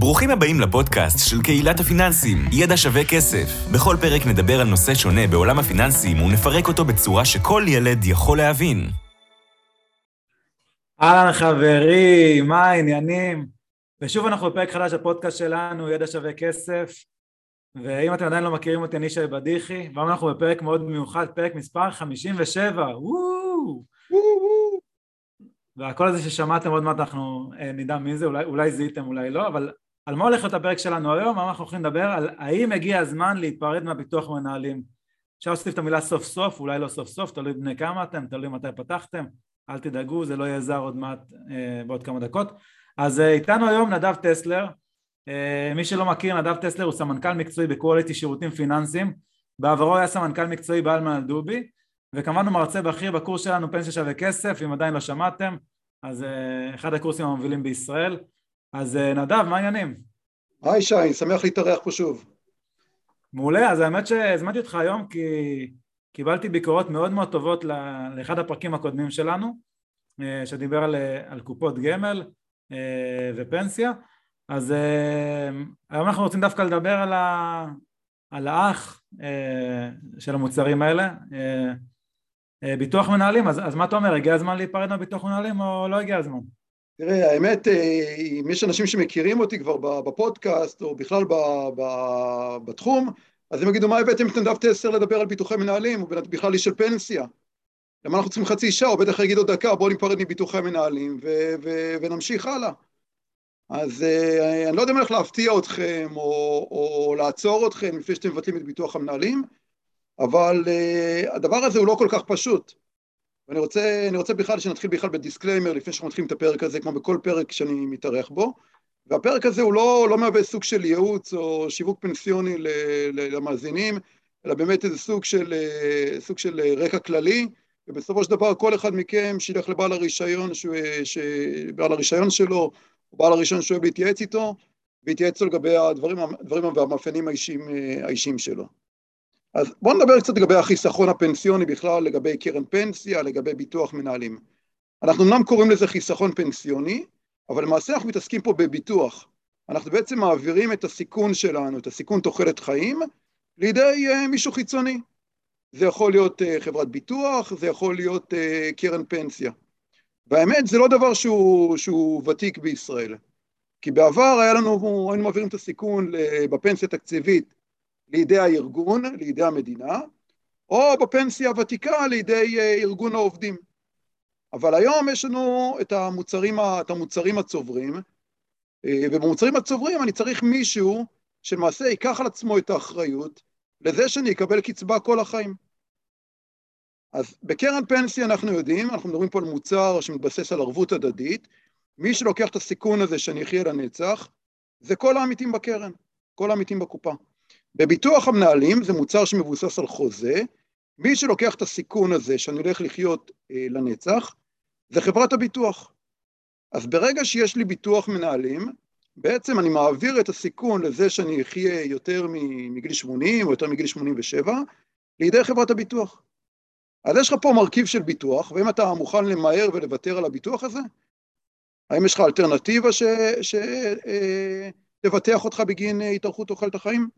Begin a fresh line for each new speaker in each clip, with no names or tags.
ברוכים הבאים לפודקאסט של קהילת הפיננסים, ידע שווה כסף. בכל פרק נדבר על נושא שונה בעולם הפיננסים ונפרק אותו בצורה שכל ילד יכול להבין.
אהלן חברים, מה העניינים? ושוב אנחנו בפרק חדש בפודקאסט שלנו, ידע שווה כסף. ואם אתם עדיין לא מכירים אותי, אני שי בדיחי, והיום אנחנו בפרק מאוד מיוחד, פרק מספר 57, וואו! והקול הזה ששמעתם עוד מעט אנחנו אה, נדע מי זה, אולי, אולי זיהיתם אולי לא, אבל על מה הולך להיות הפרק שלנו היום? אנחנו הולכים לדבר על האם הגיע הזמן להיפרד מהביטוח מנהלים. אפשר להוסיף את המילה סוף סוף, אולי לא סוף סוף, תלוי בני כמה אתם, תלוי מתי פתחתם, אל תדאגו, זה לא יהיה זר עוד מעט אה, בעוד כמה דקות. אז אה, איתנו היום נדב טסלר, אה, מי שלא מכיר, נדב טסלר הוא סמנכ"ל מקצועי בקואליטי שירותים פיננסיים, בעברו היה סמנכ"ל מקצועי באלמן אלדובי, וכמובן הוא מרצה בכיר בקורס שלנו פנסיה שווה כסף, אם עדיין לא שמעתם, אז אה, אחד הקורסים המובילים בישראל. אז אה, נדב, מה העניינים?
היי שי, שמח להתארח פה שוב.
מעולה, אז האמת שהזמנתי אותך היום כי קיבלתי ביקורות מאוד מאוד טובות לאחד הפרקים הקודמים שלנו, אה, שדיבר על, על קופות גמל ופנסיה, אז היום אנחנו רוצים דווקא לדבר על, ה, על האח של המוצרים האלה, אה, ביטוח מנהלים, אז, אז מה אתה אומר, הגיע הזמן להיפרד מהביטוח מנהלים או לא הגיע הזמן?
תראה, האמת, אה, אם יש אנשים שמכירים אותי כבר בפודקאסט או בכלל ב, ב, בתחום, אז הם יגידו, מה הבאתם את נדב טסר לדבר על ביטוחי מנהלים, או בכלל איש של פנסיה? למה אנחנו צריכים חצי שעה, או בטח יגידו דקה, בואו ניפרד מביטוחי מנהלים ו- ו- ונמשיך הלאה. אז uh, אני לא יודע אם הולך להפתיע אתכם, או, או לעצור אתכם לפני שאתם מבטלים את ביטוח המנהלים, אבל uh, הדבר הזה הוא לא כל כך פשוט. ואני רוצה, רוצה בכלל שנתחיל בכלל ב disclaimer לפני שאנחנו מתחילים את הפרק הזה, כמו בכל פרק שאני מתארח בו. והפרק הזה הוא לא, לא מהווה סוג של ייעוץ או שיווק פנסיוני למאזינים, אלא באמת איזה סוג של, אה, סוג של רקע כללי, ובסופו של דבר כל אחד מכם שילך לבעל הרישיון, שהוא, בעל הרישיון שלו, או בעל הרישיון שהוא אוהב להתייעץ איתו, ויתייעץ לו לגבי הדברים, הדברים והמאפיינים האישיים, האישיים שלו. אז בואו נדבר קצת לגבי החיסכון הפנסיוני בכלל, לגבי קרן פנסיה, לגבי ביטוח מנהלים. אנחנו אמנם קוראים לזה חיסכון פנסיוני, אבל למעשה אנחנו מתעסקים פה בביטוח. אנחנו בעצם מעבירים את הסיכון שלנו, את הסיכון תוחלת חיים, לידי uh, מישהו חיצוני. זה יכול להיות uh, חברת ביטוח, זה יכול להיות uh, קרן פנסיה. והאמת, זה לא דבר שהוא, שהוא ותיק בישראל. כי בעבר היה לנו, היינו מעבירים את הסיכון בפנסיה התקציבית לידי הארגון, לידי המדינה, או בפנסיה הוותיקה לידי אה, ארגון העובדים. אבל היום יש לנו את המוצרים, את המוצרים הצוברים, אה, ובמוצרים הצוברים אני צריך מישהו שלמעשה ייקח על עצמו את האחריות לזה שאני אקבל קצבה כל החיים. אז בקרן פנסיה אנחנו יודעים, אנחנו מדברים פה על מוצר שמתבסס על ערבות הדדית, מי שלוקח את הסיכון הזה שאני אחיה לנצח, זה כל העמיתים בקרן, כל העמיתים בקופה. בביטוח המנהלים זה מוצר שמבוסס על חוזה, מי שלוקח את הסיכון הזה שאני הולך לחיות אה, לנצח, זה חברת הביטוח. אז ברגע שיש לי ביטוח מנהלים, בעצם אני מעביר את הסיכון לזה שאני אחיה יותר מגיל 80 או יותר מגיל 87, לידי חברת הביטוח. אז יש לך פה מרכיב של ביטוח, ואם אתה מוכן למהר ולוותר על הביטוח הזה, האם יש לך אלטרנטיבה שתבטח אה, אותך בגין אה, התארכות תוחלת החיים?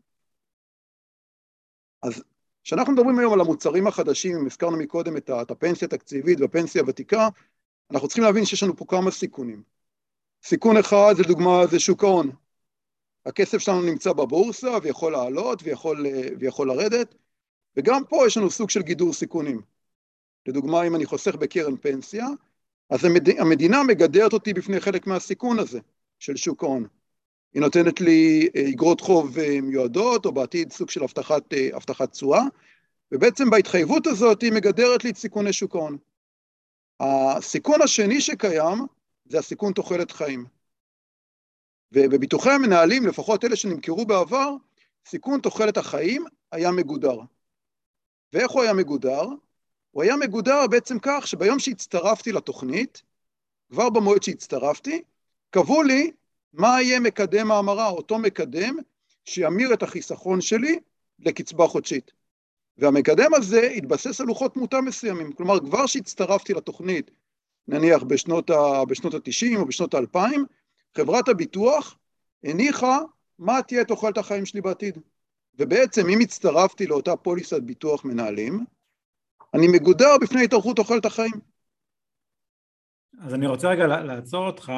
אז כשאנחנו מדברים היום על המוצרים החדשים, אם הזכרנו מקודם את הפנסיה התקציבית והפנסיה הוותיקה, אנחנו צריכים להבין שיש לנו פה כמה סיכונים. סיכון אחד זה דוגמה, זה שוק ההון. הכסף שלנו נמצא בבורסה ויכול לעלות ויכול, ויכול לרדת, וגם פה יש לנו סוג של גידור סיכונים. לדוגמה, אם אני חוסך בקרן פנסיה, אז המדינה מגדרת אותי בפני חלק מהסיכון הזה של שוק ההון. היא נותנת לי אגרות אה, חוב אה, מיועדות, או בעתיד סוג של אה, הבטחת תשואה, ובעצם בהתחייבות הזאת היא מגדרת לי את סיכוני שוק ההון. הסיכון השני שקיים זה הסיכון תוחלת חיים. ובביטוחי המנהלים, לפחות אלה שנמכרו בעבר, סיכון תוחלת החיים היה מגודר. ואיך הוא היה מגודר? הוא היה מגודר בעצם כך שביום שהצטרפתי לתוכנית, כבר במועד שהצטרפתי, קבעו לי מה יהיה מקדם ההמרה, אותו מקדם שימיר את החיסכון שלי לקצבה חודשית. והמקדם הזה התבסס על לוחות תמותה מסוימים, כלומר כבר שהצטרפתי לתוכנית, נניח בשנות ה-90 או בשנות ה-2000, חברת הביטוח הניחה מה תהיה תוחלת החיים שלי בעתיד. ובעצם אם הצטרפתי לאותה פוליסת ביטוח מנהלים, אני מגודר בפני התארכות תוחלת החיים.
אז אני רוצה רגע לעצור אותך,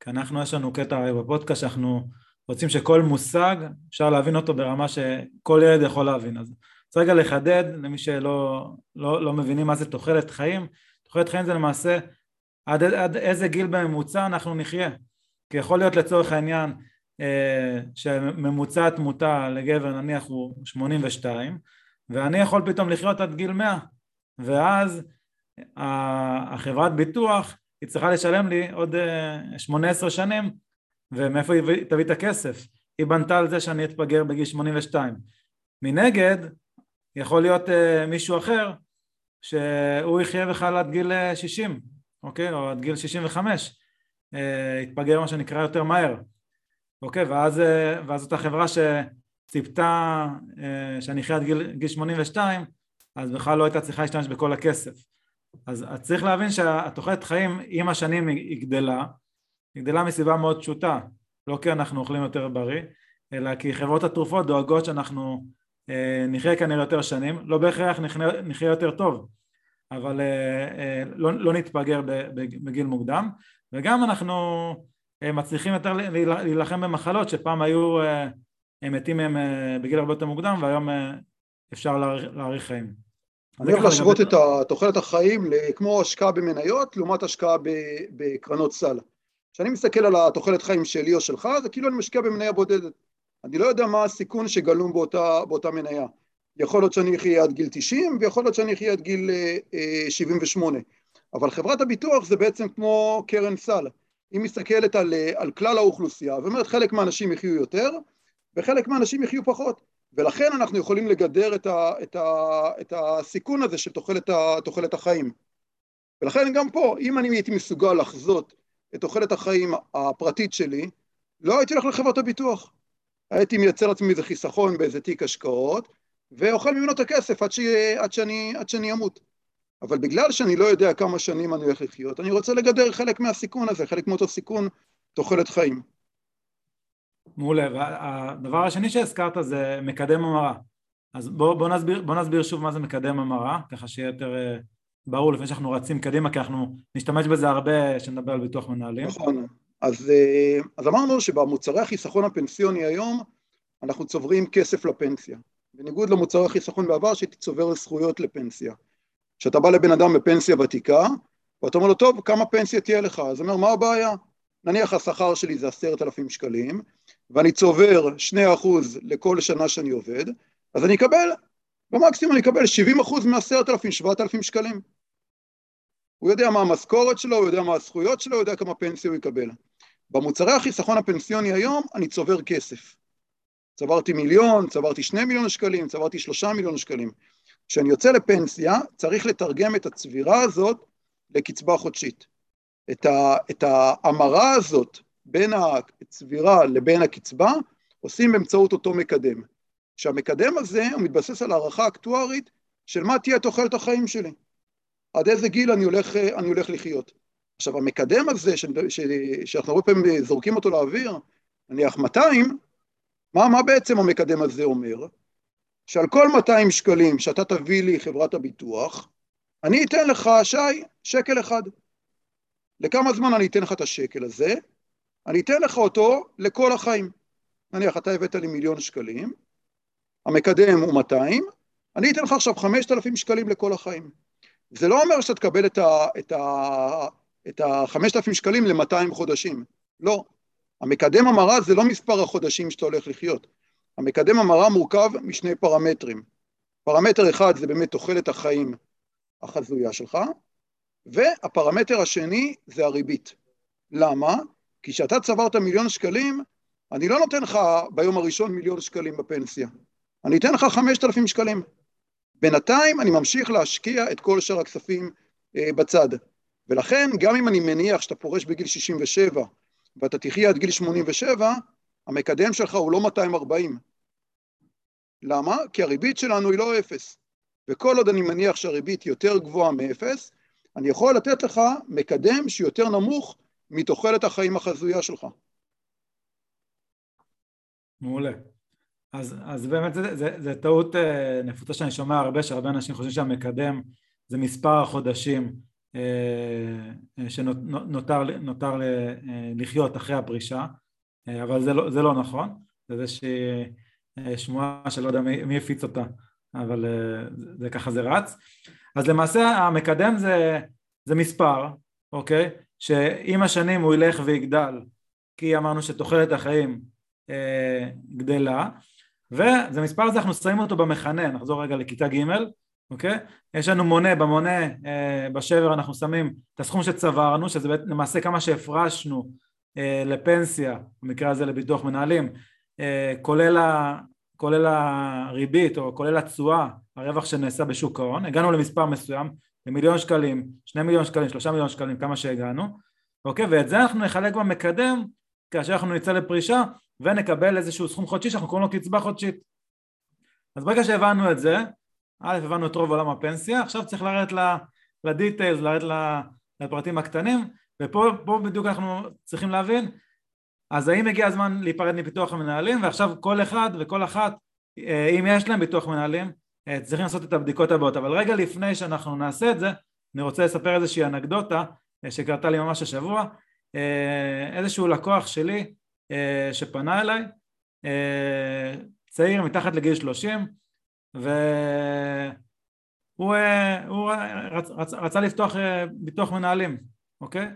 כי אנחנו, יש לנו קטע בפודקאסט שאנחנו רוצים שכל מושג, אפשר להבין אותו ברמה שכל ילד יכול להבין. אז רוצה רגע לחדד למי שלא לא, לא מבינים מה זה תוחלת חיים, תוחלת חיים זה למעשה עד, עד איזה גיל בממוצע אנחנו נחיה. כי יכול להיות לצורך העניין אה, שממוצע התמותה לגבר נניח הוא 82 ואני יכול פתאום לחיות עד גיל 100 ואז החברת ביטוח היא צריכה לשלם לי עוד 18 אה, שנים ומאיפה היא תביא את הכסף? היא בנתה על זה שאני אתפגר בגיל 82 מנגד יכול להיות uh, מישהו אחר שהוא יחיה בכלל עד גיל 60 אוקיי? או עד גיל 65 uh, יתפגר מה שנקרא יותר מהר אוקיי? ואז, uh, ואז אותה חברה שציפתה uh, שאני אחיה עד גיל, גיל 82 אז בכלל לא הייתה צריכה להשתמש בכל הכסף אז צריך להבין שהתוחלת חיים עם השנים היא גדלה, היא גדלה מסיבה מאוד פשוטה, לא כי אנחנו אוכלים יותר בריא, אלא כי חברות התרופות דואגות שאנחנו אה, נחיה כנראה יותר שנים, לא בהכרח נחיה, נחיה יותר טוב, אבל אה, אה, לא, לא נתפגר בגיל מוקדם, וגם אנחנו אה, מצליחים יותר להילחם במחלות שפעם היו אה, מתים מהם אה, בגיל הרבה יותר מוקדם והיום אה, אפשר להאריך חיים.
אני הולך להשוות את תוחלת החיים כמו השקעה במניות לעומת השקעה בקרנות סל. כשאני מסתכל על התוחלת חיים שלי או שלך, זה כאילו אני משקיע במניה בודדת. אני לא יודע מה הסיכון שגלום באותה, באותה מניה. יכול להיות שאני אחיה עד גיל 90 ויכול להיות שאני אחיה עד גיל 78. אה, אבל חברת הביטוח זה בעצם כמו קרן סל. היא מסתכלת על, על כלל האוכלוסייה ואומרת חלק מהאנשים יחיו יותר וחלק מהאנשים יחיו פחות. ולכן אנחנו יכולים לגדר את, ה, את, ה, את הסיכון הזה של תוחלת, ה, תוחלת החיים. ולכן גם פה, אם אני הייתי מסוגל לחזות את תוחלת החיים הפרטית שלי, לא הייתי הולך לחברת הביטוח. הייתי מייצר לעצמי איזה חיסכון באיזה תיק השקעות, ואוכל ממנו את הכסף עד, ש... עד, שאני, עד שאני אמות. אבל בגלל שאני לא יודע כמה שנים אני הולך לחיות, אני רוצה לגדר חלק מהסיכון הזה, חלק מאותו סיכון תוחלת חיים.
מעולה, והדבר השני שהזכרת זה מקדם המרה. אז בוא, בוא, נסביר, בוא נסביר שוב מה זה מקדם המרה ככה שיהיה יותר אה, ברור לפני שאנחנו רצים קדימה כי אנחנו נשתמש בזה הרבה כשנדבר על ביטוח מנהלים.
נכון, אז, אה, אז אמרנו שבמוצרי החיסכון הפנסיוני היום אנחנו צוברים כסף לפנסיה. בניגוד למוצרי החיסכון בעבר שהייתי צובר זכויות לפנסיה. כשאתה בא לבן אדם בפנסיה ותיקה ואתה אומר לו טוב כמה פנסיה תהיה לך? אז הוא אומר מה הבעיה? נניח השכר שלי זה עשרת אלפים שקלים ואני צובר שני אחוז לכל שנה שאני עובד, אז אני אקבל, במקסימום אני אקבל 70 אחוז מעשרת אלפים, שבעת אלפים שקלים. הוא יודע מה המשכורת שלו, הוא יודע מה הזכויות שלו, הוא יודע כמה פנסיה הוא יקבל. במוצרי החיסכון הפנסיוני היום אני צובר כסף. צברתי מיליון, צברתי שני מיליון שקלים, צברתי שלושה מיליון שקלים. כשאני יוצא לפנסיה צריך לתרגם את הצבירה הזאת לקצבה חודשית. את, את ההמרה הזאת בין הצבירה לבין הקצבה עושים באמצעות אותו מקדם. שהמקדם הזה הוא מתבסס על הערכה אקטוארית של מה תהיה תוחלת החיים שלי, עד איזה גיל אני הולך, אני הולך לחיות. עכשיו המקדם הזה ש, ש, שאנחנו הרבה פעמים זורקים אותו לאוויר, נניח 200, מה, מה בעצם המקדם הזה אומר? שעל כל 200 שקלים שאתה תביא לי חברת הביטוח, אני אתן לך, שי, שקל אחד. לכמה זמן אני אתן לך את השקל הזה? אני אתן לך אותו לכל החיים. נניח אתה הבאת לי מיליון שקלים, המקדם הוא 200, אני אתן לך עכשיו 5,000 שקלים לכל החיים. זה לא אומר שאתה תקבל את ה... את ה... את ה-5,000 שקלים ל-200 חודשים, לא. המקדם המרה זה לא מספר החודשים שאתה הולך לחיות. המקדם המרה מורכב משני פרמטרים. פרמטר אחד זה באמת תוחלת החיים החזויה שלך, והפרמטר השני זה הריבית. למה? כי כשאתה צברת מיליון שקלים, אני לא נותן לך ביום הראשון מיליון שקלים בפנסיה, אני אתן לך חמשת אלפים שקלים. בינתיים אני ממשיך להשקיע את כל שאר הכספים אה, בצד. ולכן, גם אם אני מניח שאתה פורש בגיל 67 ואתה תחיה עד גיל 87, המקדם שלך הוא לא 240. למה? כי הריבית שלנו היא לא אפס. וכל עוד אני מניח שהריבית יותר גבוהה מאפס, אני יכול לתת לך מקדם שיותר נמוך מתוחלת החיים החזויה שלך.
מעולה. אז, אז באמת זה, זה, זה טעות אה, נפוצה שאני שומע הרבה, שהרבה אנשים חושבים שהמקדם זה מספר החודשים אה, שנותר נותר לחיות אחרי הפרישה, אבל זה לא, זה לא נכון, זה איזושהי שמועה שלא יודע מי, מי הפיץ אותה, אבל זה, זה ככה זה רץ. אז למעשה המקדם זה, זה מספר, אוקיי? שעם השנים הוא ילך ויגדל, כי אמרנו שתוחלת החיים אה, גדלה, וזה מספר הזה אנחנו שמים אותו במכנה, נחזור רגע לכיתה ג', אוקיי? יש לנו מונה, במונה אה, בשבר אנחנו שמים את הסכום שצברנו, שזה למעשה כמה שהפרשנו אה, לפנסיה, במקרה הזה לביטוח מנהלים, אה, כולל, ה, כולל הריבית או כולל התשואה, הרווח שנעשה בשוק ההון, הגענו למספר מסוים, למיליון שקלים, שני מיליון שקלים, שלושה מיליון שקלים, כמה שהגענו, אוקיי? ואת זה אנחנו נחלק במקדם כאשר אנחנו נצא לפרישה ונקבל איזשהו סכום חודשי שאנחנו קוראים לו קצבה חודשית. אז ברגע שהבנו את זה, א', הבנו את רוב עולם הפנסיה, עכשיו צריך לרדת לדיטיילס, לרדת לפרטים הקטנים, ופה בדיוק אנחנו צריכים להבין, אז האם הגיע הזמן להיפרד מפיתוח המנהלים, ועכשיו כל אחד וכל אחת, אה, אם יש להם ביטוח מנהלים, צריכים לעשות את הבדיקות הבאות, אבל רגע לפני שאנחנו נעשה את זה, אני רוצה לספר איזושהי אנקדוטה אה, שקרתה לי ממש השבוע, איזשהו לקוח שלי שפנה אליי, צעיר מתחת לגיל 30, והוא הוא רצ, רצ, רצה לפתוח ביטוח מנהלים, אוקיי?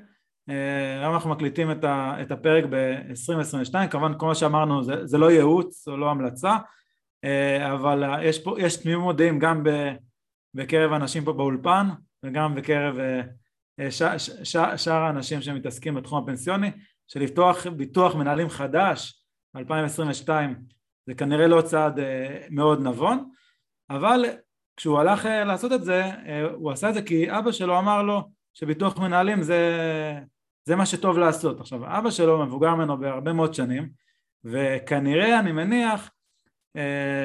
היום אנחנו מקליטים את, הפרק ב-2022, כמובן כל מה שאמרנו זה, זה לא ייעוץ או לא המלצה, אה, אבל יש, פה, יש תמימות דעים גם בקרב אנשים פה באולפן וגם בקרב אה, שאר האנשים שמתעסקים בתחום הפנסיוני, שלפתוח ביטוח מנהלים חדש ב-2022 זה כנראה לא צעד אה, מאוד נבון, אבל כשהוא הלך לעשות את זה, הוא עשה את זה כי אבא שלו אמר לו שביטוח מנהלים זה, זה מה שטוב לעשות. עכשיו, אבא שלו מבוגר ממנו בהרבה מאוד שנים, וכנראה, אני מניח, אה,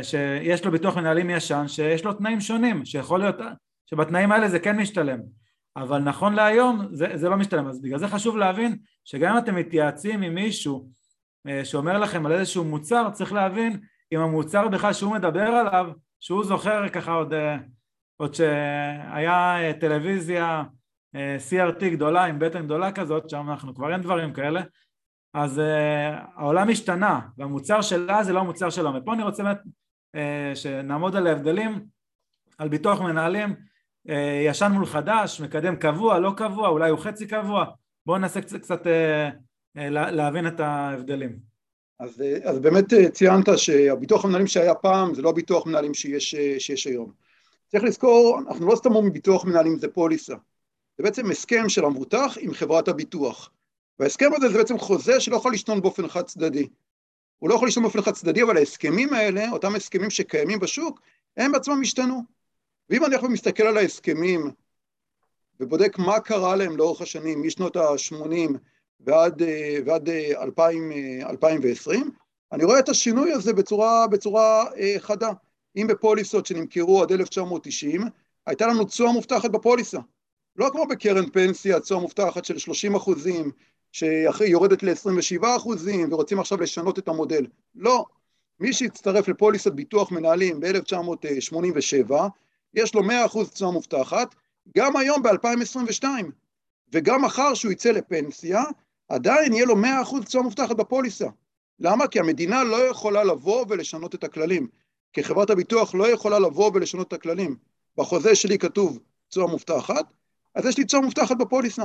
שיש לו ביטוח מנהלים ישן שיש לו תנאים שונים שיכול להיות שבתנאים האלה זה כן משתלם. אבל נכון להיום זה, זה לא משתלם. אז בגלל זה חשוב להבין שגם אם אתם מתייעצים עם מישהו אה, שאומר לכם על איזשהו מוצר צריך להבין אם המוצר בכלל שהוא מדבר עליו שהוא זוכר ככה עוד, אה, עוד שהיה טלוויזיה CRT גדולה עם בטן גדולה כזאת שם אנחנו כבר אין דברים כאלה אז uh, העולם השתנה והמוצר שלה זה לא המוצר שלו. ופה אני רוצה באמת uh, שנעמוד על ההבדלים על ביטוח מנהלים uh, ישן מול חדש, מקדם קבוע, לא קבוע, אולי הוא חצי קבוע. בואו ננסה קצת, קצת uh, uh, להבין את ההבדלים.
אז, אז באמת ציינת שהביטוח המנהלים שהיה פעם זה לא הביטוח מנהלים שיש, שיש היום. צריך לזכור, אנחנו לא סתם אומרים ביטוח מנהלים זה פוליסה. זה בעצם הסכם של המבוטח עם חברת הביטוח וההסכם הזה זה בעצם חוזה שלא יכול לשתון באופן חד צדדי. הוא לא יכול לשתון באופן חד צדדי, אבל ההסכמים האלה, אותם הסכמים שקיימים בשוק, הם בעצמם השתנו. ואם אני עכשיו מסתכל על ההסכמים ובודק מה קרה להם לאורך השנים, משנות ה-80 ועד, ועד 2000, 2020, אני רואה את השינוי הזה בצורה, בצורה אה, חדה. אם בפוליסות שנמכרו עד 1990, הייתה לנו תשואה מובטחת בפוליסה. לא כמו בקרן פנסיה, תשואה מובטחת של 30 אחוזים, שאחרי יורדת ל-27 אחוזים ורוצים עכשיו לשנות את המודל. לא. מי שהצטרף לפוליסת ביטוח מנהלים ב-1987, יש לו 100 אחוז תשואה מובטחת, גם היום ב-2022, וגם מחר שהוא יצא לפנסיה, עדיין יהיה לו 100 אחוז תשואה מובטחת בפוליסה. למה? כי המדינה לא יכולה לבוא ולשנות את הכללים. כי חברת הביטוח לא יכולה לבוא ולשנות את הכללים. בחוזה שלי כתוב תשואה מובטחת, אז יש לי תשואה מובטחת בפוליסה.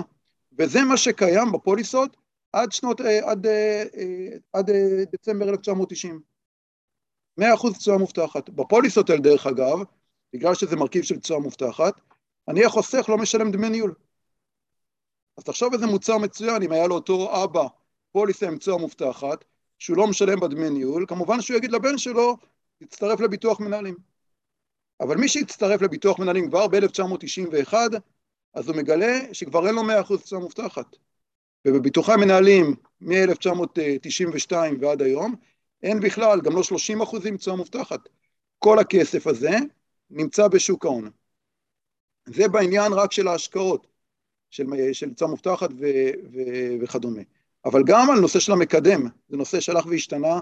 וזה מה שקיים בפוליסות עד שנות, אה, עד, אה, אה, עד דצמבר 1990. 100% תשואה מובטחת. בפוליסות האלה, דרך אגב, בגלל שזה מרכיב של תשואה מובטחת, אני החוסך לא משלם דמי ניהול. אז תחשוב איזה מוצר מצוין, אם היה לאותו אבא פוליסה עם תשואה מובטחת, שהוא לא משלם בדמי ניהול, כמובן שהוא יגיד לבן שלו, תצטרף לביטוח מנהלים. אבל מי שהצטרף לביטוח מנהלים כבר ב-1991, אז הוא מגלה שכבר אין לו 100% תשואה מובטחת. ובביטוחי המנהלים מ-1992 ועד היום, אין בכלל, גם לא 30 אחוזים תשואה מובטחת. כל הכסף הזה נמצא בשוק ההון. זה בעניין רק של ההשקעות, של, של תשואה מובטחת ו, ו, וכדומה. אבל גם על נושא של המקדם, זה נושא שהלך והשתנה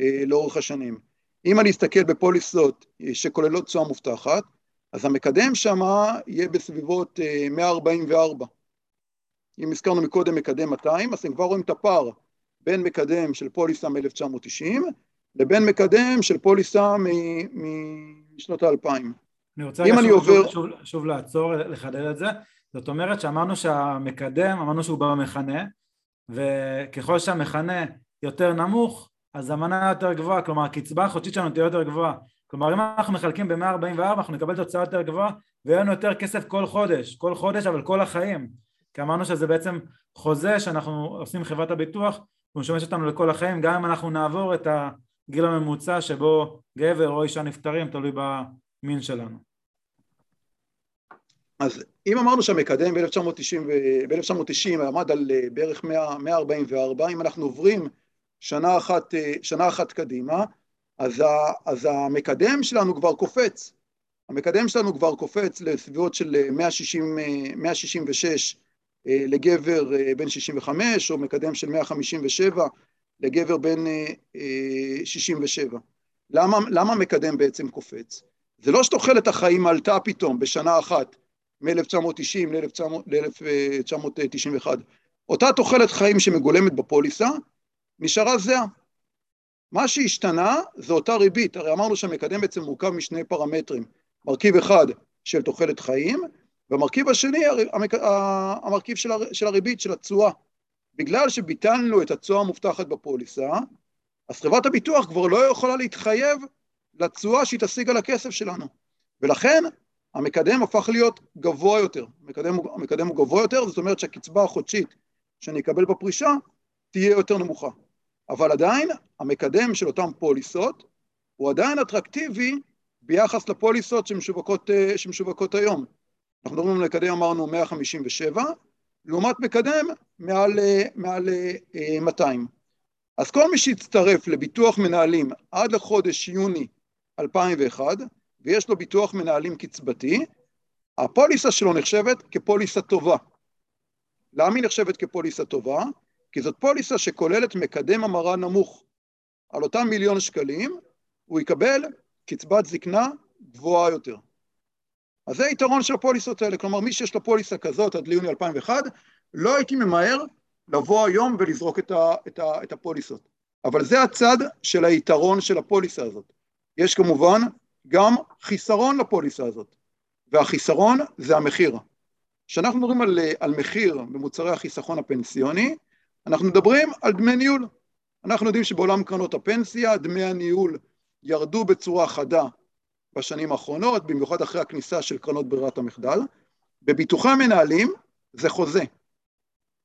אה, לאורך השנים. אם אני אסתכל בפוליסות אה, שכוללות תשואה מובטחת, אז המקדם שם יהיה בסביבות 144. אם הזכרנו מקודם מקדם 200, אז אתם כבר רואים את הפער בין מקדם של פוליסה מ-1990 לבין מקדם של פוליסה משנות האלפיים.
אני רוצה רגע שוב, עובר... שוב, שוב לעצור, לחדד את זה. זאת אומרת שאמרנו שהמקדם, אמרנו שהוא במכנה, וככל שהמכנה יותר נמוך, אז המנה יותר גבוהה, כלומר הקצבה החודשית שלנו תהיה יותר גבוהה. כלומר אם אנחנו מחלקים ב-144 אנחנו נקבל תוצאה יותר גבוהה ויהיה לנו יותר כסף כל חודש, כל חודש אבל כל החיים. כי אמרנו שזה בעצם חוזה שאנחנו עושים חברת הביטוח והוא משמש אותנו לכל החיים גם אם אנחנו נעבור את הגיל הממוצע שבו גבר או אישה נפטרים תלוי במין שלנו.
אז אם אמרנו שהמקדם ב-1990 עמד על אה, בערך 100, 144, אם אנחנו עוברים שנה אחת, אה, שנה אחת קדימה, אז, ה, אז המקדם שלנו כבר קופץ. המקדם שלנו כבר קופץ לסביבות של 160, אה, 166 לגבר בן 65, או מקדם של 157 לגבר בן 67. למה, למה המקדם בעצם קופץ? זה לא שתוחלת החיים עלתה פתאום בשנה אחת מ-1990 ל-1991. אותה תוחלת חיים שמגולמת בפוליסה נשארה זהה. מה שהשתנה זה אותה ריבית, הרי אמרנו שהמקדם בעצם מורכב משני פרמטרים, מרכיב אחד של תוחלת חיים, והמרכיב השני, המרכיב של הריבית, של התשואה. בגלל שביטלנו את התשואה המובטחת בפוליסה, אז חברת הביטוח כבר לא יכולה להתחייב לתשואה שהיא תשיג על הכסף שלנו. ולכן המקדם הפך להיות גבוה יותר, המקדם, המקדם הוא גבוה יותר, זאת אומרת שהקצבה החודשית שאני אקבל בפרישה תהיה יותר נמוכה. אבל עדיין המקדם של אותן פוליסות הוא עדיין אטרקטיבי ביחס לפוליסות שמשווקות, שמשווקות היום. אנחנו מדברים על מקדם אמרנו 157, לעומת מקדם מעל, מעל 200. אז כל מי שיצטרף לביטוח מנהלים עד לחודש יוני 2001, ויש לו ביטוח מנהלים קצבתי, הפוליסה שלו נחשבת כפוליסה טובה. למה היא נחשבת כפוליסה טובה? כי זאת פוליסה שכוללת מקדם המרה נמוך. על אותם מיליון שקלים הוא יקבל קצבת זקנה גבוהה יותר. אז זה היתרון של הפוליסות האלה, כלומר מי שיש לו פוליסה כזאת עד ליוני 2001, לא הייתי ממהר לבוא היום ולזרוק את, ה, את, ה, את הפוליסות. אבל זה הצד של היתרון של הפוליסה הזאת. יש כמובן גם חיסרון לפוליסה הזאת, והחיסרון זה המחיר. כשאנחנו מדברים על, על מחיר במוצרי החיסכון הפנסיוני, אנחנו מדברים על דמי ניהול. אנחנו יודעים שבעולם קרנות הפנסיה דמי הניהול ירדו בצורה חדה בשנים האחרונות, במיוחד אחרי הכניסה של קרנות ברירת המחדל. בביטוחי המנהלים זה חוזה.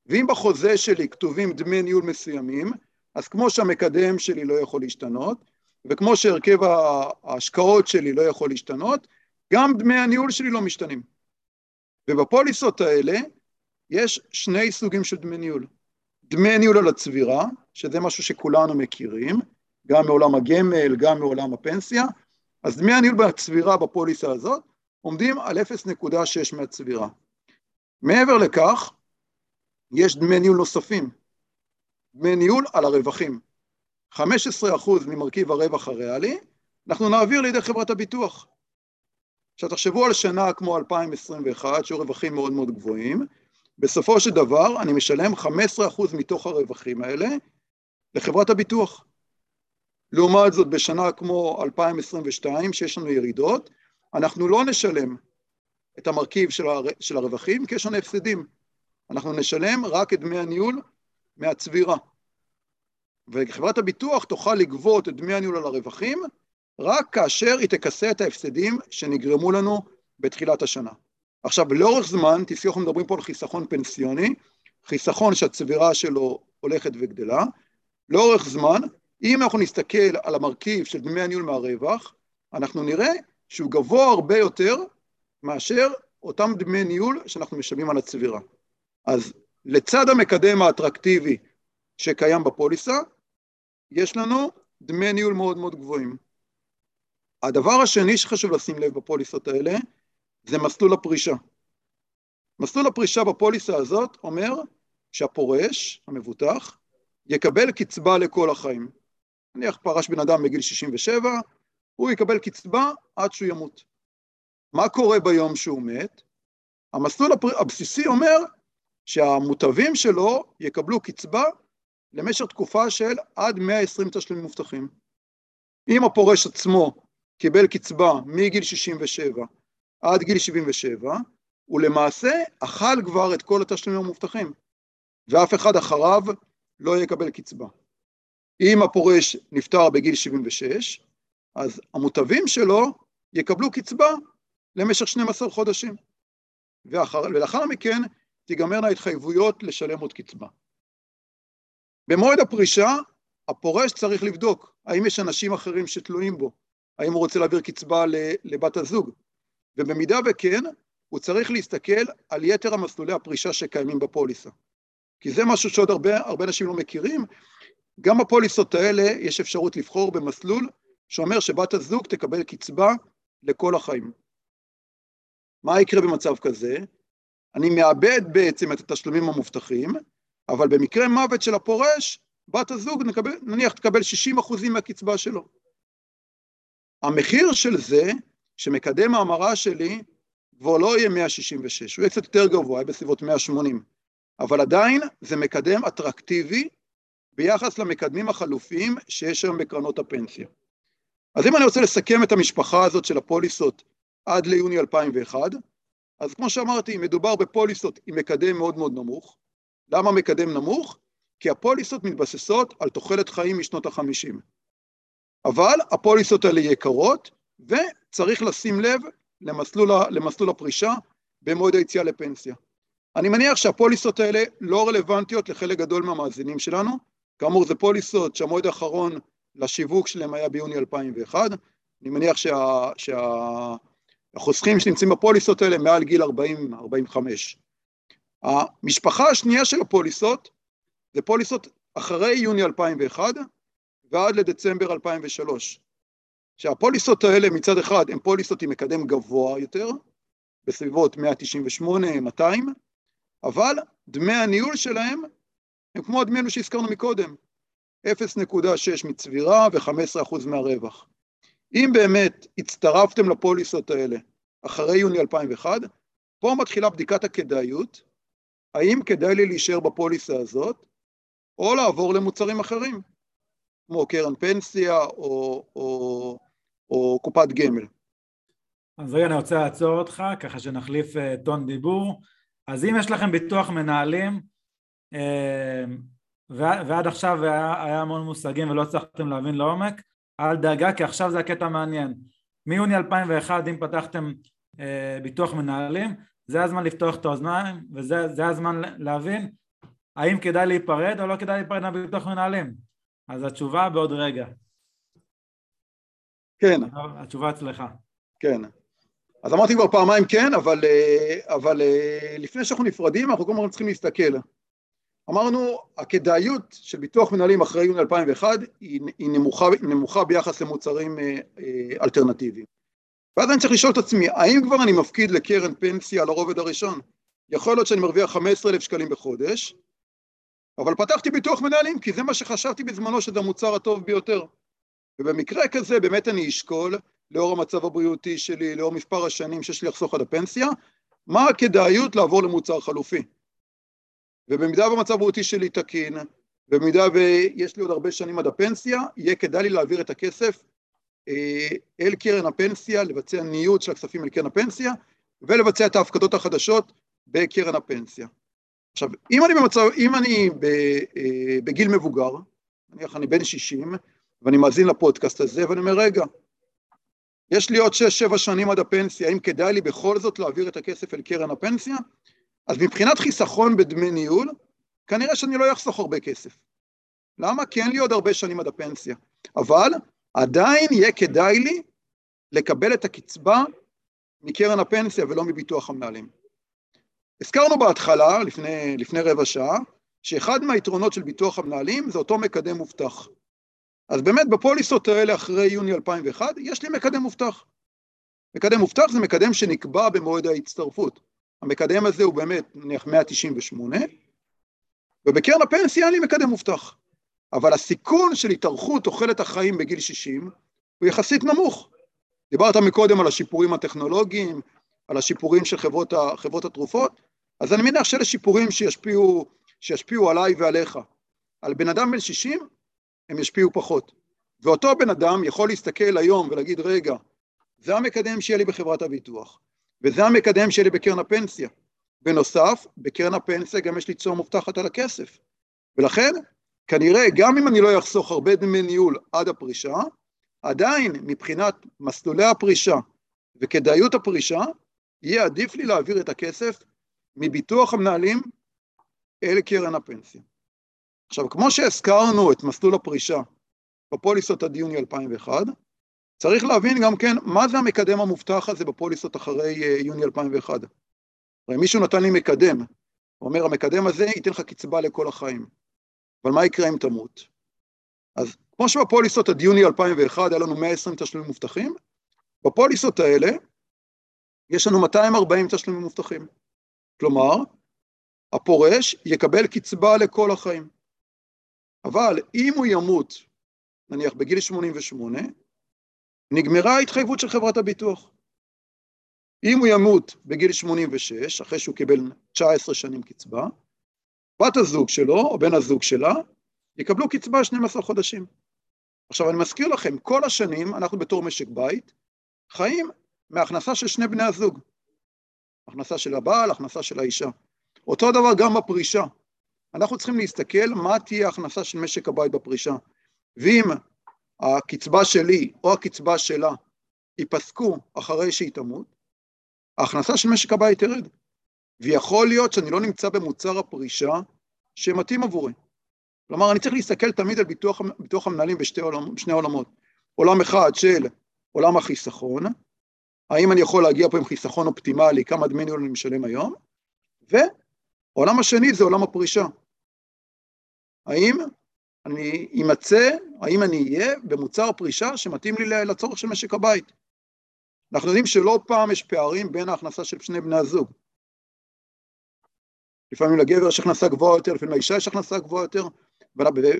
ואם בחוזה שלי כתובים דמי ניהול מסוימים, אז כמו שהמקדם שלי לא יכול להשתנות, וכמו שהרכב ההשקעות שלי לא יכול להשתנות, גם דמי הניהול שלי לא משתנים. ובפוליסות האלה יש שני סוגים של דמי ניהול. דמי ניהול על הצבירה, שזה משהו שכולנו מכירים, גם מעולם הגמל, גם מעולם הפנסיה, אז דמי הניהול בצבירה בפוליסה הזאת עומדים על 0.6 מהצבירה. מעבר לכך, יש דמי ניהול נוספים, דמי ניהול על הרווחים. 15% ממרכיב הרווח הריאלי, אנחנו נעביר לידי חברת הביטוח. עכשיו תחשבו על שנה כמו 2021, שהיו רווחים מאוד מאוד גבוהים, בסופו של דבר אני משלם 15% מתוך הרווחים האלה לחברת הביטוח. לעומת זאת בשנה כמו 2022, שיש לנו ירידות, אנחנו לא נשלם את המרכיב של, הר... של הרווחים, כי יש לנו הפסדים. אנחנו נשלם רק את דמי הניהול מהצבירה. וחברת הביטוח תוכל לגבות את דמי הניהול על הרווחים רק כאשר היא תכסה את ההפסדים שנגרמו לנו בתחילת השנה. עכשיו, לאורך זמן, תזכרו, אנחנו מדברים פה על חיסכון פנסיוני, חיסכון שהצבירה שלו הולכת וגדלה, לאורך זמן, אם אנחנו נסתכל על המרכיב של דמי הניהול מהרווח, אנחנו נראה שהוא גבוה הרבה יותר מאשר אותם דמי ניהול שאנחנו משלמים על הצבירה. אז לצד המקדם האטרקטיבי שקיים בפוליסה, יש לנו דמי ניהול מאוד מאוד גבוהים. הדבר השני שחשוב לשים לב בפוליסות האלה, זה מסלול הפרישה. מסלול הפרישה בפוליסה הזאת אומר שהפורש, המבוטח, יקבל קצבה לכל החיים. נניח פרש בן אדם בגיל 67, הוא יקבל קצבה עד שהוא ימות. מה קורה ביום שהוא מת? המסלול הבסיסי אומר שהמוטבים שלו יקבלו קצבה למשך תקופה של עד 120 תשלומים מובטחים. אם הפורש עצמו קיבל קצבה מגיל 67 עד גיל 77, הוא למעשה אכל כבר את כל התשלומים המובטחים, ואף אחד אחריו לא יקבל קצבה. אם הפורש נפטר בגיל 76, אז המוטבים שלו יקבלו קצבה למשך 12 חודשים, ואחר, ולאחר מכן תיגמרנה ההתחייבויות לשלם עוד קצבה. במועד הפרישה, הפורש צריך לבדוק האם יש אנשים אחרים שתלויים בו, האם הוא רוצה להעביר קצבה לבת הזוג, ובמידה וכן, הוא צריך להסתכל על יתר המסלולי הפרישה שקיימים בפוליסה. כי זה משהו שעוד הרבה, הרבה אנשים לא מכירים, גם בפוליסות האלה יש אפשרות לבחור במסלול שאומר שבת הזוג תקבל קצבה לכל החיים. מה יקרה במצב כזה? אני מאבד בעצם את התשלומים המובטחים, אבל במקרה מוות של הפורש, בת הזוג נקבל, נניח תקבל 60% מהקצבה שלו. המחיר של זה, שמקדם ההמרה שלי כבר לא יהיה 166, הוא יהיה קצת יותר גבוה, יהיה בסביבות 180, אבל עדיין זה מקדם אטרקטיבי ביחס למקדמים החלופיים שיש היום בקרנות הפנסיה. אז אם אני רוצה לסכם את המשפחה הזאת של הפוליסות עד ליוני 2001, אז כמו שאמרתי, מדובר בפוליסות עם מקדם מאוד מאוד נמוך. למה מקדם נמוך? כי הפוליסות מתבססות על תוחלת חיים משנות החמישים. אבל הפוליסות האלה יקרות, וצריך לשים לב למסלול, למסלול הפרישה במועד היציאה לפנסיה. אני מניח שהפוליסות האלה לא רלוונטיות לחלק גדול מהמאזינים שלנו, כאמור זה פוליסות שהמועד האחרון לשיווק שלהם היה ביוני 2001, אני מניח שה, שהחוסכים שנמצאים בפוליסות האלה מעל גיל 40-45. המשפחה השנייה של הפוליסות זה פוליסות אחרי יוני 2001 ועד לדצמבר 2003. שהפוליסות האלה מצד אחד הן פוליסות עם מקדם גבוה יותר, בסביבות 198-200, אבל דמי הניהול שלהם הם כמו הדמי הניהול שהזכרנו מקודם, 0.6 מצבירה ו-15% מהרווח. אם באמת הצטרפתם לפוליסות האלה אחרי יוני 2001, פה מתחילה בדיקת הכדאיות, האם כדאי לי להישאר בפוליסה הזאת, או לעבור למוצרים אחרים, כמו קרן פנסיה או, או, או קופת גמל.
אז רגע, אני רוצה לעצור אותך, ככה שנחליף uh, טון דיבור. אז אם יש לכם ביטוח מנהלים, uh, ועד עכשיו היה, היה המון מושגים ולא הצלחתם להבין לעומק, אל דאגה, כי עכשיו זה הקטע המעניין. מיוני 2001, אם פתחתם uh, ביטוח מנהלים, זה הזמן לפתוח את האוזניים, וזה הזמן להבין האם כדאי להיפרד או לא כדאי להיפרד מהביטוח מנהלים. אז התשובה בעוד רגע.
כן.
התשובה אצלך.
כן. אז אמרתי כבר פעמיים כן, אבל, אה, אבל אה, לפני שאנחנו נפרדים, אנחנו כל הזמן צריכים להסתכל. אמרנו, הכדאיות של ביטוח מנהלים אחרי יוני 2001 היא, היא נמוכה, נמוכה ביחס למוצרים אה, אלטרנטיביים. ואז אני צריך לשאול את עצמי, האם כבר אני מפקיד לקרן פנסיה על הרובד הראשון? יכול להיות שאני מרוויח 15,000 שקלים בחודש, אבל פתחתי ביטוח מנהלים כי זה מה שחשבתי בזמנו שזה המוצר הטוב ביותר. ובמקרה כזה באמת אני אשקול, לאור המצב הבריאותי שלי, לאור מספר השנים שיש לי לחסוך עד הפנסיה, מה הכדאיות לעבור למוצר חלופי. ובמידה והמצב הבריאותי שלי תקין, במידה ויש לי עוד הרבה שנים עד הפנסיה, יהיה כדאי לי להעביר את הכסף אה, אל קרן הפנסיה, לבצע ניוד של הכספים אל קרן הפנסיה, ולבצע את ההפקדות החדשות בקרן הפנסיה. עכשיו, אם אני במצב, אם אני אה, בגיל מבוגר, נניח אני בן 60, ואני מאזין לפודקאסט הזה, ואני אומר, רגע, יש לי עוד 6-7 שנים עד הפנסיה, האם כדאי לי בכל זאת להעביר את הכסף אל קרן הפנסיה? אז מבחינת חיסכון בדמי ניהול, כנראה שאני לא אחסוך הרבה כסף. למה? כי אין לי עוד הרבה שנים עד הפנסיה. אבל עדיין יהיה כדאי לי לקבל את הקצבה מקרן הפנסיה ולא מביטוח המנהלים. הזכרנו בהתחלה, לפני, לפני רבע שעה, שאחד מהיתרונות של ביטוח המנהלים זה אותו מקדם מובטח. אז באמת בפוליסות האלה אחרי יוני 2001 יש לי מקדם מובטח. מקדם מובטח זה מקדם שנקבע במועד ההצטרפות. המקדם הזה הוא באמת נניח 198, ובקרן הפנסיה אין לי מקדם מובטח. אבל הסיכון של התארכות תוחלת החיים בגיל 60 הוא יחסית נמוך. דיברת מקודם על השיפורים הטכנולוגיים, על השיפורים של חברות, חברות התרופות, אז אני מניח שאלה שיפורים שישפיעו, שישפיעו עליי ועליך. על בן אדם בן 60 הם ישפיעו פחות. ואותו בן אדם יכול להסתכל היום ולהגיד, רגע, זה המקדם שיהיה לי בחברת הביטוח, וזה המקדם שיהיה לי בקרן הפנסיה. בנוסף, בקרן הפנסיה גם יש לי תשואה מובטחת על הכסף. ולכן, כנראה, גם אם אני לא אחסוך הרבה דמי ניהול עד הפרישה, עדיין מבחינת מסלולי הפרישה וכדאיות הפרישה, יהיה עדיף לי להעביר את הכסף מביטוח המנהלים אל קרן הפנסיה. עכשיו, כמו שהזכרנו את מסלול הפרישה בפוליסות עד יוני 2001, צריך להבין גם כן מה זה המקדם המובטח הזה בפוליסות אחרי אה, יוני 2001. הרי מישהו נתן לי מקדם, הוא אומר המקדם הזה ייתן לך קצבה לכל החיים, אבל מה יקרה אם תמות? אז כמו שבפוליסות עד יוני 2001 היה לנו 120 תשלומים מובטחים, בפוליסות האלה יש לנו 240 תשלומים מובטחים. כלומר, הפורש יקבל קצבה לכל החיים. אבל אם הוא ימות, נניח בגיל 88, נגמרה ההתחייבות של חברת הביטוח. אם הוא ימות בגיל 86, אחרי שהוא קיבל 19 שנים קצבה, בת הזוג שלו, או בן הזוג שלה, יקבלו קצבה 12 חודשים. עכשיו, אני מזכיר לכם, כל השנים, אנחנו בתור משק בית, חיים מהכנסה של שני בני הזוג. הכנסה של הבעל, הכנסה של האישה. אותו דבר גם בפרישה. אנחנו צריכים להסתכל מה תהיה ההכנסה של משק הבית בפרישה. ואם הקצבה שלי או הקצבה שלה ייפסקו אחרי שהיא תמות, ההכנסה של משק הבית תרד. ויכול להיות שאני לא נמצא במוצר הפרישה שמתאים עבורי. כלומר, אני צריך להסתכל תמיד על ביטוח, ביטוח המנהלים בשני עולמות. עולם אחד של עולם החיסכון, האם אני יכול להגיע פה עם חיסכון אופטימלי, כמה דמי ניהול אני משלם היום, ועולם השני זה עולם הפרישה. האם אני אמצא, האם אני אהיה במוצר פרישה שמתאים לי לצורך של משק הבית. אנחנו יודעים שלא פעם יש פערים בין ההכנסה של שני בני הזוג. לפעמים לגבר יש הכנסה גבוהה יותר, לפעמים לאישה יש הכנסה גבוהה יותר,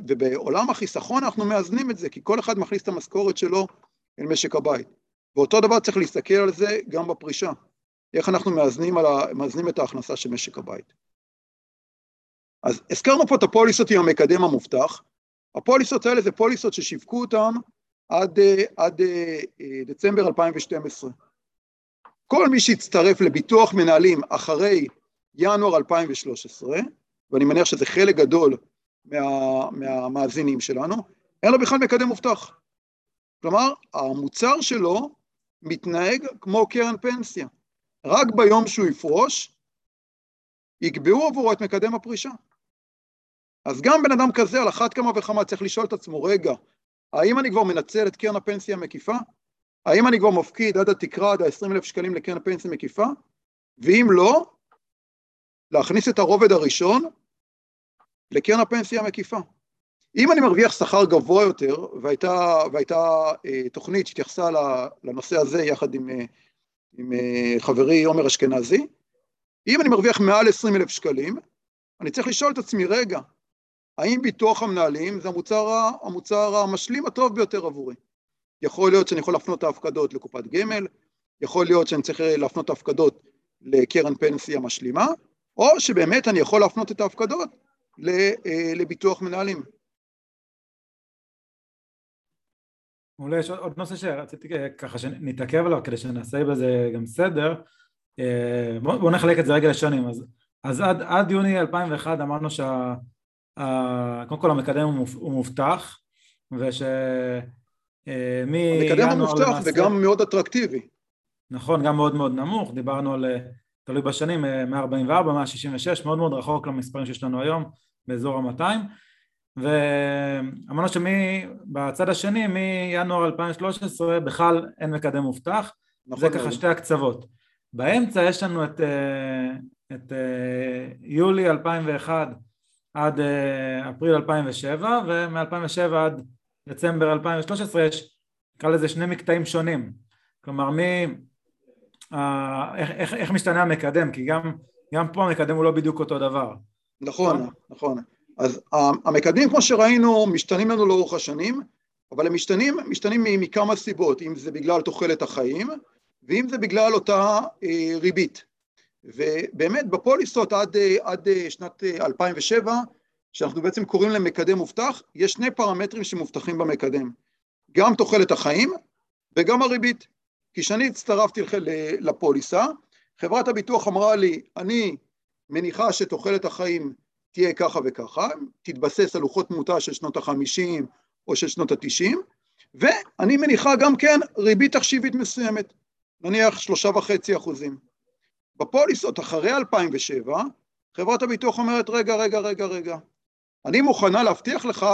ובעולם החיסכון אנחנו מאזנים את זה, כי כל אחד מכניס את המשכורת שלו אל משק הבית. ואותו דבר צריך להסתכל על זה גם בפרישה. איך אנחנו מאזנים, ה... מאזנים את ההכנסה של משק הבית. אז הזכרנו פה את הפוליסות עם המקדם המובטח. הפוליסות האלה זה פוליסות ששיווקו אותן עד, עד דצמבר 2012. כל מי שהצטרף לביטוח מנהלים אחרי ינואר 2013, ואני מניח שזה חלק גדול מה, מהמאזינים שלנו, אין לו בכלל מקדם מובטח. כלומר, המוצר שלו מתנהג כמו קרן פנסיה. רק ביום שהוא יפרוש, יקבעו עבורו את מקדם הפרישה. אז גם בן אדם כזה, על אחת כמה וכמה, צריך לשאול את עצמו, רגע, האם אני כבר מנצל את קרן הפנסיה המקיפה? האם אני כבר מפקיד עד התקרה, עד ה-20 אלף שקלים לקרן הפנסיה המקיפה? ואם לא, להכניס את הרובד הראשון לקרן הפנסיה המקיפה. אם אני מרוויח שכר גבוה יותר, והייתה, והייתה אה, תוכנית שהתייחסה לנושא הזה יחד עם, אה, עם אה, חברי עומר אשכנזי, אם אני מרוויח מעל 20 אלף שקלים, אני צריך לשאול את עצמי, רגע, האם ביטוח המנהלים זה המוצר, המוצר המשלים הטוב ביותר עבורי? יכול להיות שאני יכול להפנות את ההפקדות לקופת גמל, יכול להיות שאני צריך להפנות את ההפקדות לקרן פנסיה משלימה, או שבאמת אני יכול להפנות את ההפקדות לביטוח מנהלים.
מעולה, יש עוד נושא שרציתי ככה שנתעכב עליו כדי שנעשה בזה גם סדר. אה, בואו בוא נחלק את זה רגע לשנים. אז, אז עד, עד יוני 2001 אמרנו שקודם כל המקדם הוא מובטח, וש...
אה, המקדם הוא מובטח למעשה... וגם מאוד אטרקטיבי.
נכון, גם מאוד מאוד נמוך, דיברנו על, אה, תלוי בשנים, 144, 166, מאוד מאוד רחוק למספרים שיש לנו היום, באזור ה-200. ואמרנו שבצד השני מינואר 2013 בכלל אין מקדם מובטח, נכון זה ככה שתי הקצוות. באמצע יש לנו את, אה, את אה, יולי 2001 עד אה, אפריל 2007 ומ-2007 עד דצמבר 2013 יש נקרא לזה שני מקטעים שונים. כלומר מי, איך, איך, איך משתנה המקדם? כי גם, גם פה המקדם הוא לא בדיוק אותו דבר.
נכון, נכון אז המקדמים, כמו שראינו, משתנים לנו לאורך השנים, אבל הם משתנים, משתנים מכמה סיבות, אם זה בגלל תוחלת החיים, ואם זה בגלל אותה אה, ריבית. ובאמת בפוליסות עד, אה, עד אה, שנת 2007, שאנחנו בעצם קוראים להם מקדם מובטח, יש שני פרמטרים שמובטחים במקדם, גם תוחלת החיים וגם הריבית. כי כשאני הצטרפתי לפוליסה, חברת הביטוח אמרה לי, אני מניחה שתוחלת החיים תהיה ככה וככה, תתבסס על לוחות תמותה של שנות החמישים או של שנות התשעים, ואני מניחה גם כן ריבית תחשיבית מסוימת, נניח שלושה וחצי אחוזים. בפוליסות אחרי 2007, חברת הביטוח אומרת, רגע, רגע, רגע, רגע, אני מוכנה להבטיח לך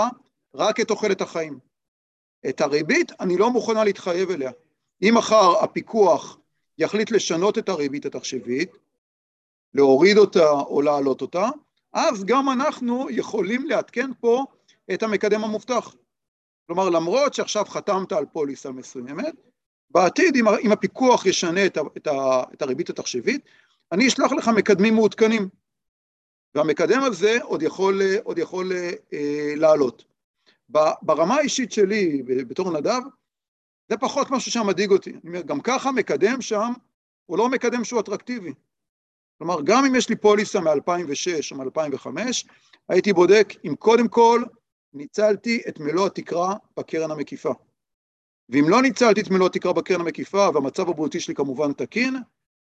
רק את תוחלת החיים. את הריבית אני לא מוכנה להתחייב אליה. אם מחר הפיקוח יחליט לשנות את הריבית התחשיבית, להוריד אותה או להעלות אותה, אז גם אנחנו יכולים לעדכן פה את המקדם המובטח. כלומר, למרות שעכשיו חתמת על פוליסה מסוימת, בעתיד, אם, הפיקוח ישנה את, ה, את, ה, את הריבית התחשיבית, אני אשלח לך מקדמים מעודכנים, והמקדם הזה עוד יכול, עוד יכול אה, לעלות. ברמה האישית שלי, בתור נדב, זה פחות משהו שמדאיג אותי. אני אומר, גם ככה מקדם שם הוא לא מקדם שהוא אטרקטיבי. כלומר, גם אם יש לי פוליסה מ-2006 או מ-2005, הייתי בודק אם קודם כל ניצלתי את מלוא התקרה בקרן המקיפה. ואם לא ניצלתי את מלוא התקרה בקרן המקיפה והמצב הבריאותי שלי כמובן תקין,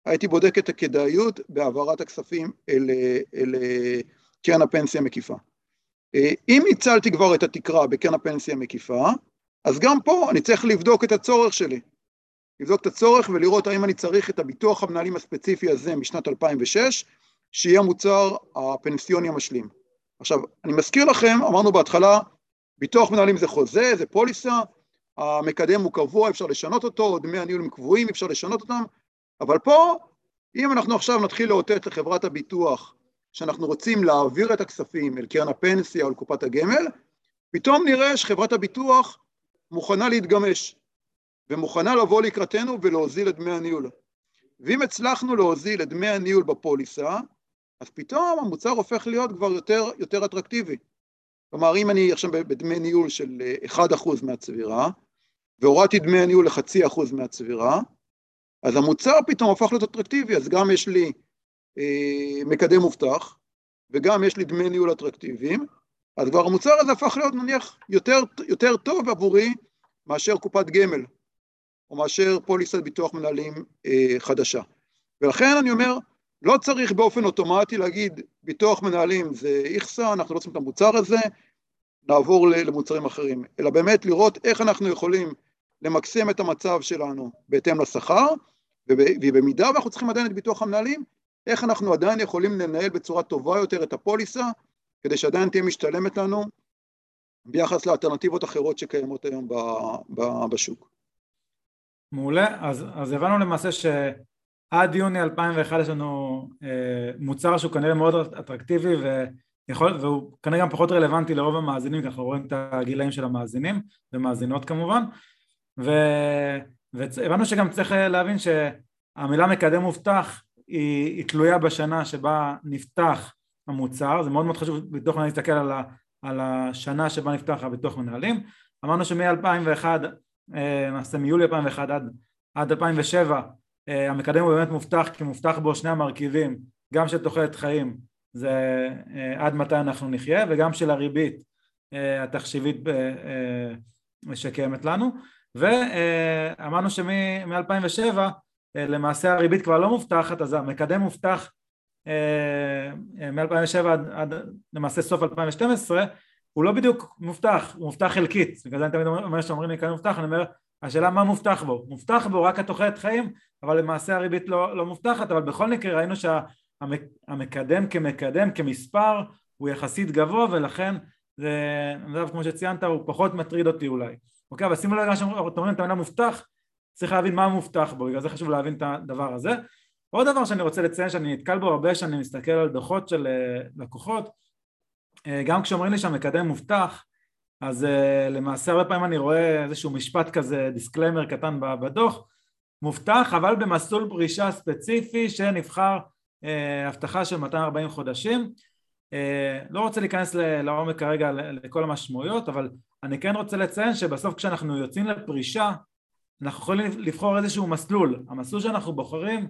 הייתי בודק את הכדאיות בהעברת הכספים אל, אל קרן הפנסיה המקיפה. אם ניצלתי כבר את התקרה בקרן הפנסיה המקיפה, אז גם פה אני צריך לבדוק את הצורך שלי. לבדוק את הצורך ולראות האם אני צריך את הביטוח המנהלים הספציפי הזה משנת 2006, שיהיה המוצר הפנסיוני המשלים. עכשיו, אני מזכיר לכם, אמרנו בהתחלה, ביטוח מנהלים זה חוזה, זה פוליסה, המקדם הוא קבוע, אפשר לשנות אותו, דמי הניהול הם קבועים, אפשר לשנות אותם, אבל פה, אם אנחנו עכשיו נתחיל לאותת לחברת הביטוח שאנחנו רוצים להעביר את הכספים אל קרן הפנסיה או לקופת הגמל, פתאום נראה שחברת הביטוח מוכנה להתגמש, ומוכנה לבוא לקראתנו ולהוזיל את דמי הניהול. ואם הצלחנו להוזיל את דמי הניהול בפוליסה, אז פתאום המוצר הופך להיות כבר יותר, יותר אטרקטיבי. כלומר, אם אני עכשיו בדמי ניהול של 1% מהצבירה, והורדתי דמי הניהול לחצי אחוז מהצבירה, אז המוצר פתאום הפך להיות אטרקטיבי, אז גם יש לי אה, מקדם מובטח, וגם יש לי דמי ניהול אטרקטיביים, אז כבר המוצר הזה הפך להיות נניח יותר, יותר טוב עבורי מאשר קופת גמל, או מאשר פוליסת ביטוח מנהלים אה, חדשה. ולכן אני אומר, לא צריך באופן אוטומטי להגיד ביטוח מנהלים זה איכסה, אנחנו לא צריכים את המוצר הזה, נעבור למוצרים אחרים, אלא באמת לראות איך אנחנו יכולים למקסם את המצב שלנו בהתאם לשכר, ובמידה ואנחנו צריכים עדיין את ביטוח המנהלים, איך אנחנו עדיין יכולים לנהל בצורה טובה יותר את הפוליסה, כדי שעדיין תהיה משתלמת לנו ביחס לאלטרנטיבות אחרות שקיימות היום בשוק.
מעולה, אז, אז הבנו למעשה שעד יוני 2001 יש לנו אה, מוצר שהוא כנראה מאוד אטרקטיבי ויכול, והוא כנראה גם פחות רלוונטי לרוב המאזינים, כי אנחנו רואים את הגילאים של המאזינים ומאזינות כמובן, ו, והבנו שגם צריך להבין שהמילה מקדם מובטח היא, היא תלויה בשנה שבה נפתח המוצר, זה מאוד מאוד חשוב בתוך להסתכל על, ה, על השנה שבה נפתח הביטוח מנהלים, אמרנו שמ-2001, אה, למעשה מיולי 2001 עד, עד 2007 אה, המקדם הוא באמת מובטח כי מובטח בו שני המרכיבים, גם של תוחלת חיים זה אה, עד מתי אנחנו נחיה וגם של הריבית התחשיבית שקיימת לנו. ואמרנו שמ-2007 למעשה הריבית כבר לא מובטחת אז המקדם מובטח אה, אה, מ-2007 עד, עד למעשה סוף 2012 הוא לא בדיוק מובטח, הוא מובטח חלקית, בגלל זה אני תמיד אומר שאומרים לי כאן מובטח, אני אומר השאלה מה מובטח בו, מובטח בו רק התוחלת חיים אבל למעשה הריבית לא, לא מובטחת. אבל בכל מקרה ראינו שהמקדם שה, כמקדם כמספר הוא יחסית גבוה ולכן זה, כמו שציינת הוא פחות מטריד אותי אולי. אוקיי אבל שימו לב למה שאתם אומרים את המילה מובטח צריך להבין מה מובטח בו בגלל זה חשוב להבין את הדבר הזה. עוד דבר שאני רוצה לציין שאני נתקל בו הרבה כשאני מסתכל על דוחות של אה, לקוחות גם כשאומרים לי שהמקדם מובטח אז אה, למעשה הרבה פעמים אני רואה איזשהו משפט כזה disclaimer קטן בדוח מובטח אבל במסלול פרישה ספציפי שנבחר הבטחה של 240 חודשים לא רוצה להיכנס לעומק כרגע לכל המשמעויות, אבל אני כן רוצה לציין שבסוף כשאנחנו יוצאים לפרישה, אנחנו יכולים לבחור איזשהו מסלול. המסלול שאנחנו בוחרים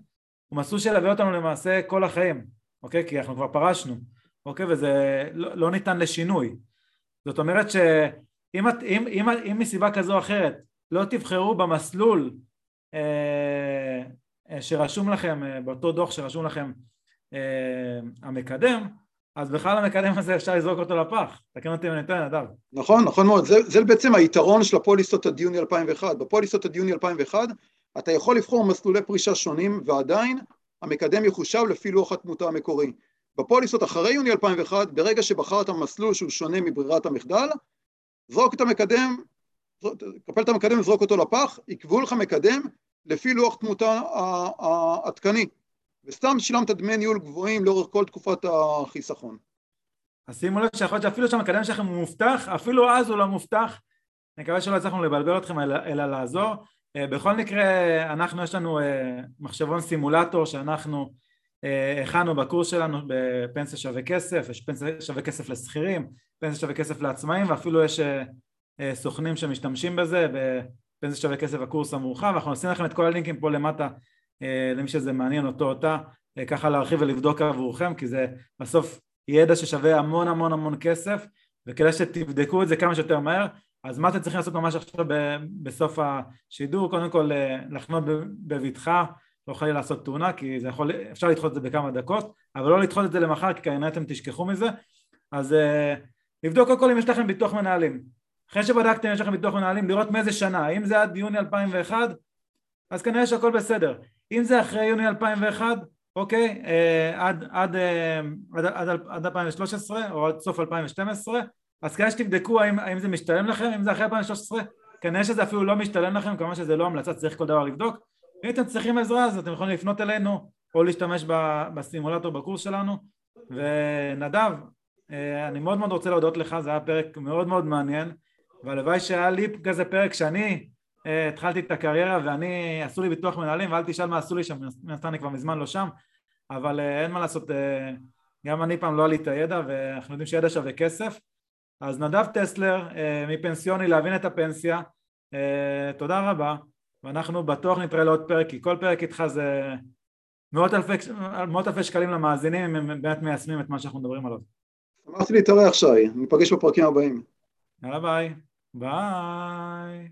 הוא מסלול שילווה אותנו למעשה כל החיים, אוקיי? כי אנחנו כבר פרשנו, אוקיי? וזה לא, לא ניתן לשינוי. זאת אומרת שאם אם, אם, אם מסיבה כזו או אחרת לא תבחרו במסלול אה, אה, שרשום לכם, אה, באותו דוח שרשום לכם אה, המקדם, אז בכלל המקדם הזה אפשר לזרוק אותו לפח, תקן אותי אם אני טועה, נדב.
נכון, נכון מאוד, זה, זה בעצם היתרון של הפוליסות עד יוני 2001. בפוליסות עד יוני 2001 אתה יכול לבחור מסלולי פרישה שונים ועדיין המקדם יחושב לפי לוח התמותה המקורי. בפוליסות אחרי יוני 2001, ברגע שבחרת מסלול שהוא שונה מברירת המחדל, זרוק את המקדם, קפל את המקדם וזרוק אותו לפח, יקבעו לך מקדם לפי לוח תמותה העדכני. וסתם שילמת דמי ניהול גבוהים לאורך כל תקופת החיסכון.
אז שימו לב שיכול להיות שאפילו שהמקדם שלכם הוא מובטח, אפילו אז הוא לא מובטח. אני מקווה שלא הצלחנו לבלבל אתכם אלא לעזור. אה, בכל מקרה, אנחנו, יש לנו אה, מחשבון סימולטור שאנחנו אה, הכנו בקורס שלנו בפנסיה שווה כסף, יש פנסיה שווה כסף לשכירים, פנסיה שווה כסף לעצמאים ואפילו יש סוכנים שמשתמשים בזה בפנסיה שווה כסף הקורס המורחב, אנחנו נשים לכם את כל הלינקים פה למטה למי שזה מעניין אותו אותה, ככה להרחיב ולבדוק עבורכם כי זה בסוף ידע ששווה המון המון המון כסף וכדאי שתבדקו את זה כמה שיותר מהר אז מה אתם צריכים לעשות ממש עכשיו בסוף השידור? קודם כל אה, לחנות בבטחה, לא חלילה לעשות תאונה כי זה יכול, אפשר לדחות את זה בכמה דקות, אבל לא לדחות את זה למחר כי כנראה אתם תשכחו מזה, אז אה, לבדוק קודם כל אם יש לכם ביטוח מנהלים. אחרי שבדקתם יש לכם ביטוח מנהלים, לראות מאיזה שנה, אם זה עד יוני 2001, אז כנראה שהכל בסדר. אם זה אחרי יוני 2001, אוקיי, אה, עד, עד, עד, עד, עד 2013 או עד סוף 2012, אז כדאי שתבדקו האם, האם זה משתלם לכם, אם זה אחרי 2013, כנראה שזה אפילו לא משתלם לכם, כמובן שזה לא המלצה, צריך כל דבר לבדוק. אם אתם צריכים עזרה אז אתם יכולים לפנות אלינו או להשתמש בסימולטור בקורס שלנו. ונדב, אה, אני מאוד מאוד רוצה להודות לך, זה היה פרק מאוד מאוד מעניין, והלוואי שהיה לי כזה פרק שאני אה, התחלתי את הקריירה ואני, עשו לי ביטוח מנהלים ואל תשאל מה עשו לי שם, מן הסתם אני כבר מזמן לא שם, אבל אה, אין מה לעשות, גם אני פעם לא היה לי את הידע ואנחנו יודעים שידע שווה כסף. אז נדב טסלר מפנסיוני להבין את הפנסיה, תודה רבה ואנחנו בטוח נתראה לעוד פרק כי כל פרק איתך זה מאות אלפי, מאות אלפי שקלים למאזינים אם הם באמת מיישמים את מה שאנחנו מדברים עליו.
שמחתי להתארח שי, ניפגש בפרקים הבאים.
יאללה ביי. ביי.